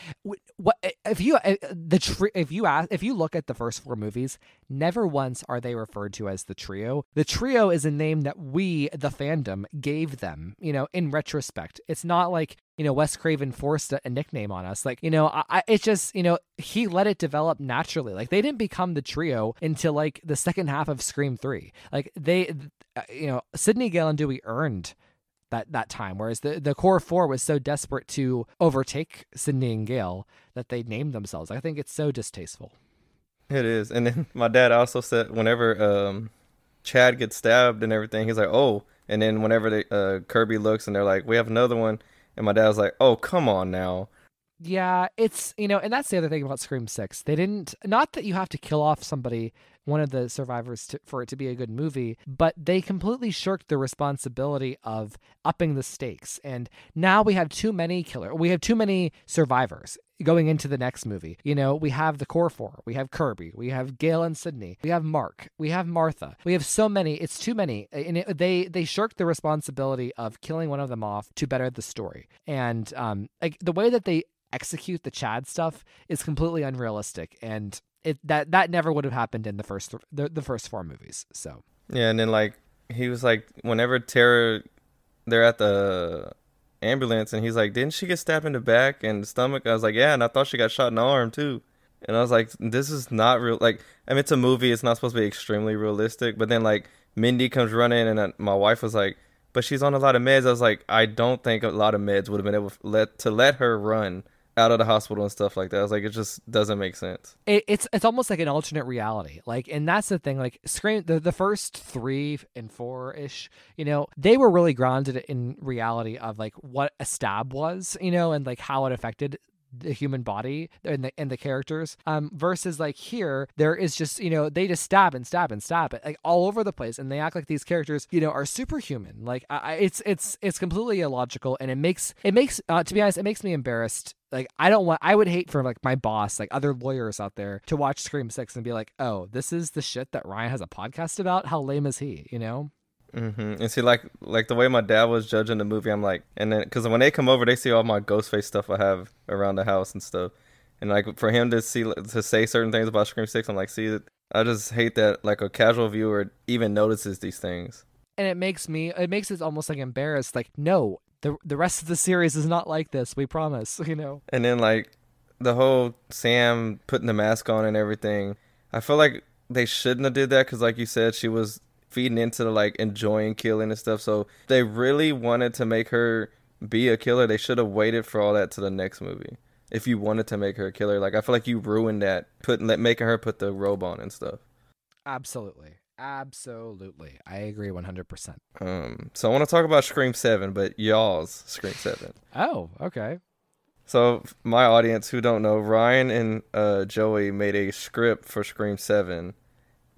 what if you the tri- if you ask if you look at the first four movies, never once are they referred to as the trio. The trio is a name that we the fandom gave them, you know, in retrospect. It's not like, you know, Wes Craven forced a, a nickname on us. Like, you know, I, it's just, you know, he let it develop naturally. Like they didn't become the trio until like the second half of Scream 3. Like they uh, you know, Sidney Gale and Dewey earned that that time. Whereas the the core four was so desperate to overtake Sidney and Gale that they named themselves. I think it's so distasteful. It is. And then (laughs) my dad also said whenever um, Chad gets stabbed and everything, he's like, "Oh." And then whenever they, uh, Kirby looks and they're like, "We have another one," and my dad's like, "Oh, come on now." Yeah, it's you know, and that's the other thing about Scream Six. They didn't not that you have to kill off somebody one of the survivors to, for it to be a good movie, but they completely shirked the responsibility of upping the stakes. And now we have too many killer, we have too many survivors going into the next movie. You know, we have the core four, we have Kirby, we have Gale and Sidney, we have Mark, we have Martha. We have so many. It's too many, and it, they they shirk the responsibility of killing one of them off to better the story. And um, like the way that they execute the Chad stuff is completely unrealistic and it that that never would have happened in the first the, the first four movies. So yeah, and then like he was like, whenever Tara, they're at the ambulance, and he's like, didn't she get stabbed in the back and the stomach? I was like, yeah, and I thought she got shot in the arm too. And I was like, this is not real. Like, I mean, it's a movie; it's not supposed to be extremely realistic. But then like Mindy comes running, and uh, my wife was like, but she's on a lot of meds. I was like, I don't think a lot of meds would have been able to let to let her run out of the hospital and stuff like that. I was like, it just doesn't make sense. It, it's it's almost like an alternate reality. Like, and that's the thing. Like, Scream, the, the first three and four ish, you know, they were really grounded in reality of like what a stab was, you know, and like how it affected the human body and the and the characters um versus like here there is just you know they just stab and stab and stab it like all over the place and they act like these characters you know are superhuman like I, it's it's it's completely illogical and it makes it makes uh, to be honest it makes me embarrassed like I don't want I would hate for like my boss, like other lawyers out there to watch Scream 6 and be like, "Oh, this is the shit that Ryan has a podcast about? How lame is he?" you know? Mm-hmm. And see, like, like the way my dad was judging the movie, I'm like, and then because when they come over, they see all my Ghostface stuff I have around the house and stuff, and like for him to see to say certain things about Scream Six, I'm like, see, I just hate that like a casual viewer even notices these things. And it makes me, it makes it almost like embarrassed. Like, no, the the rest of the series is not like this. We promise. (laughs) You know. And then like the whole Sam putting the mask on and everything. I feel like they shouldn't have did that because, like you said, she was feeding into the like enjoying killing and stuff. So they really wanted to make her be a killer. They should have waited for all that to the next movie. If you wanted to make her a killer, like I feel like you ruined that, putting making her put the robe on and stuff. Absolutely. Absolutely. I agree 100%. Um, so I want to talk about Scream 7, but y'all's Scream 7. Oh, okay. So my audience who don't know, Ryan and uh, Joey made a script for Scream 7,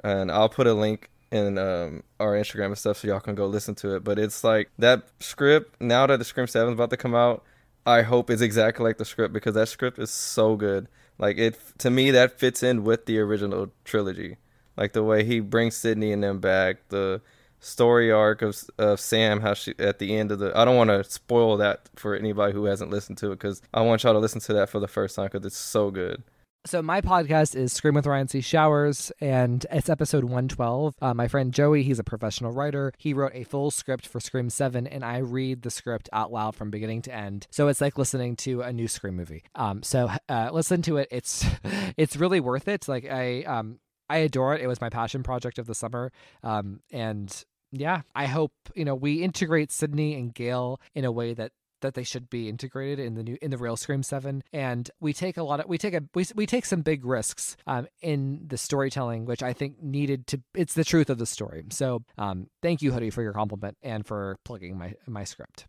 and I'll put a link in um, our Instagram and stuff so y'all can go listen to it. But it's like that script, now that the Scream 7 is about to come out, I hope it's exactly like the script because that script is so good. Like it to me that fits in with the original trilogy like the way he brings Sidney and them back, the story arc of of Sam, how she at the end of the. I don't want to spoil that for anybody who hasn't listened to it because I want y'all to listen to that for the first time because it's so good. So my podcast is Scream with Ryan C. Showers, and it's episode 112. Uh, my friend Joey, he's a professional writer. He wrote a full script for Scream 7, and I read the script out loud from beginning to end. So it's like listening to a new Scream movie. Um, so uh, listen to it. It's (laughs) it's really worth it. Like I um I adore it. It was my passion project of the summer. Um, and yeah, I hope you know we integrate Sidney and Gale in a way that that they should be integrated in the new in the real Scream Seven. And we take a lot of we take a we we take some big risks um, in the storytelling, which I think needed to. It's the truth of the story. So um, thank you, Hoodiie, for your compliment and for plugging my my script.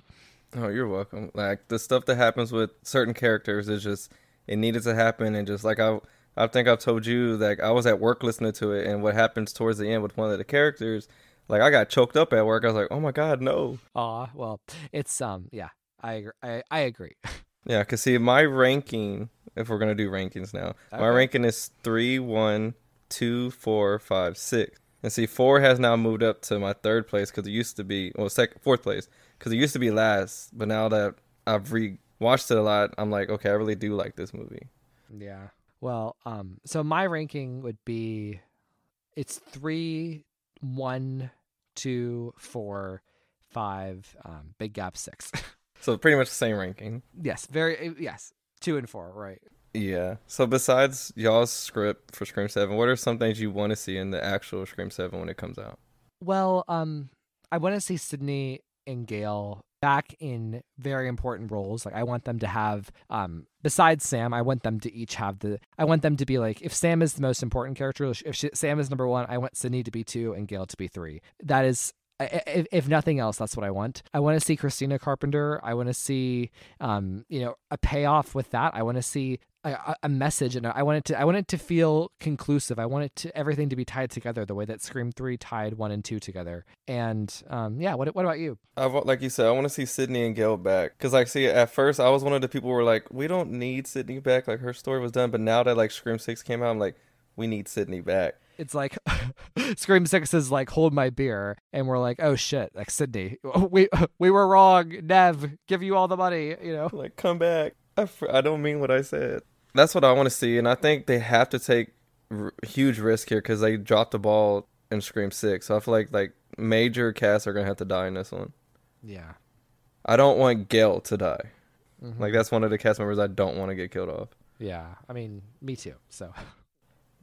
Oh, you're welcome. Like the stuff that happens with certain characters is just it needed to happen, and just like I I think I've told you that I was at work listening to it, and what happens towards the end with one of the characters, like I got choked up at work. I was like, "Oh my god, no!" Aw, well, it's um, yeah, I I I agree. (laughs) yeah, cause see, my ranking, if we're gonna do rankings now, okay. my ranking is three, one, two, four, five, six. And see, four has now moved up to my third place because it used to be well, second, fourth place because it used to be last. But now that I've re watched it a lot, I'm like, okay, I really do like this movie. Yeah. Well, um, so my ranking would be it's three, one, two, four, five, um, big gap six. (laughs) so pretty much the same ranking. Yes, very eh, yes, two and four, right? Yeah. So besides y'all's script for Scream Seven, what are some things you want to see in the actual Scream Seven when it comes out? Well, um, I want to see Sidney and Gale back in very important roles. Like I want them to have um besides Sam, I want them to each have the I want them to be like if Sam is the most important character, if she, Sam is number 1, I want Sidney to be 2 and Gale to be 3. That is if, if nothing else, that's what I want. I want to see Christina Carpenter. I want to see, um, you know, a payoff with that. I want to see a, a, message, and I wanted to I wanted to feel conclusive. I wanted to everything to be tied together the way that Scream Three tied one and two together. And um, yeah, what what about you? I like you said, I want to see Sidney and Gale back because like see at first I was one of the people who were like, we don't need Sidney back. Like her story was done, but now that like Scream Six came out, I'm like, we need Sidney back. It's like (laughs) Scream Six is like hold my beer, and we're like, oh shit, like Sidney, (laughs) we (laughs) we were wrong. Neve, give you all the money, you know, like come back. I, I don't mean what I said that's what I want to see, and I think they have to take r- huge risk here because they dropped the ball in Scream Six. So I feel like like major casts are gonna have to die in this one. Yeah, I don't want Gale to die. Mm-hmm. Like that's one of the cast members I don't want to get killed off. Yeah, I mean, me too. So.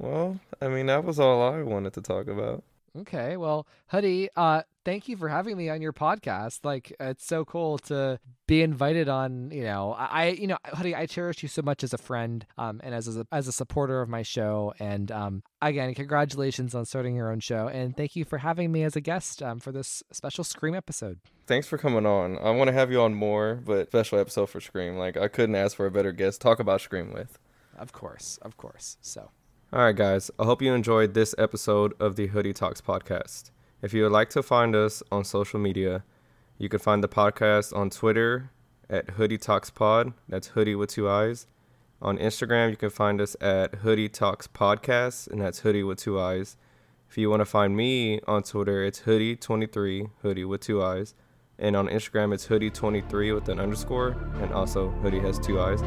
Well, I mean, that was all I wanted to talk about. Okay, well, Hoodiie, uh, thank you for having me on your podcast. Like, it's so cool to be invited on. You know, I, you know, Hoodiie, I cherish you so much as a friend, um, and as a, as a supporter of my show. And um, again, congratulations on starting your own show, and thank you for having me as a guest um, for this special Scream episode. Thanks for coming on. I want to have you on more, but special episode for Scream. Like, I couldn't ask for a better guest. Talk about Scream with. Of course, of course. So. All right, guys. I hope you enjoyed this episode of the Hoodiie Talks podcast. If you would like to find us on social media, you can find the podcast on Twitter at Hoodiie Talks Pod. That's Hoodiie with two i's. On Instagram, you can find us at Hoodiie Talks Podcast, and that's Hoodiie with two i's. If you want to find me on Twitter, it's Hoodiie23, Hoodiie with two i's. And on Instagram, it's Hoodiie23 with an underscore, and also Hoodiie has two i's.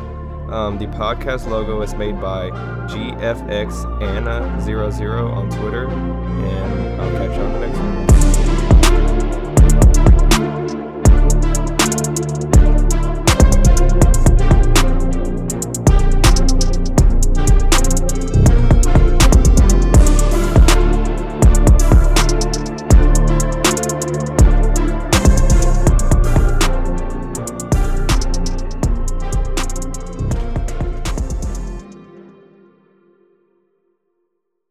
Um, the podcast logo is made by GFX Anna00 on Twitter, and I'll catch you on the next one.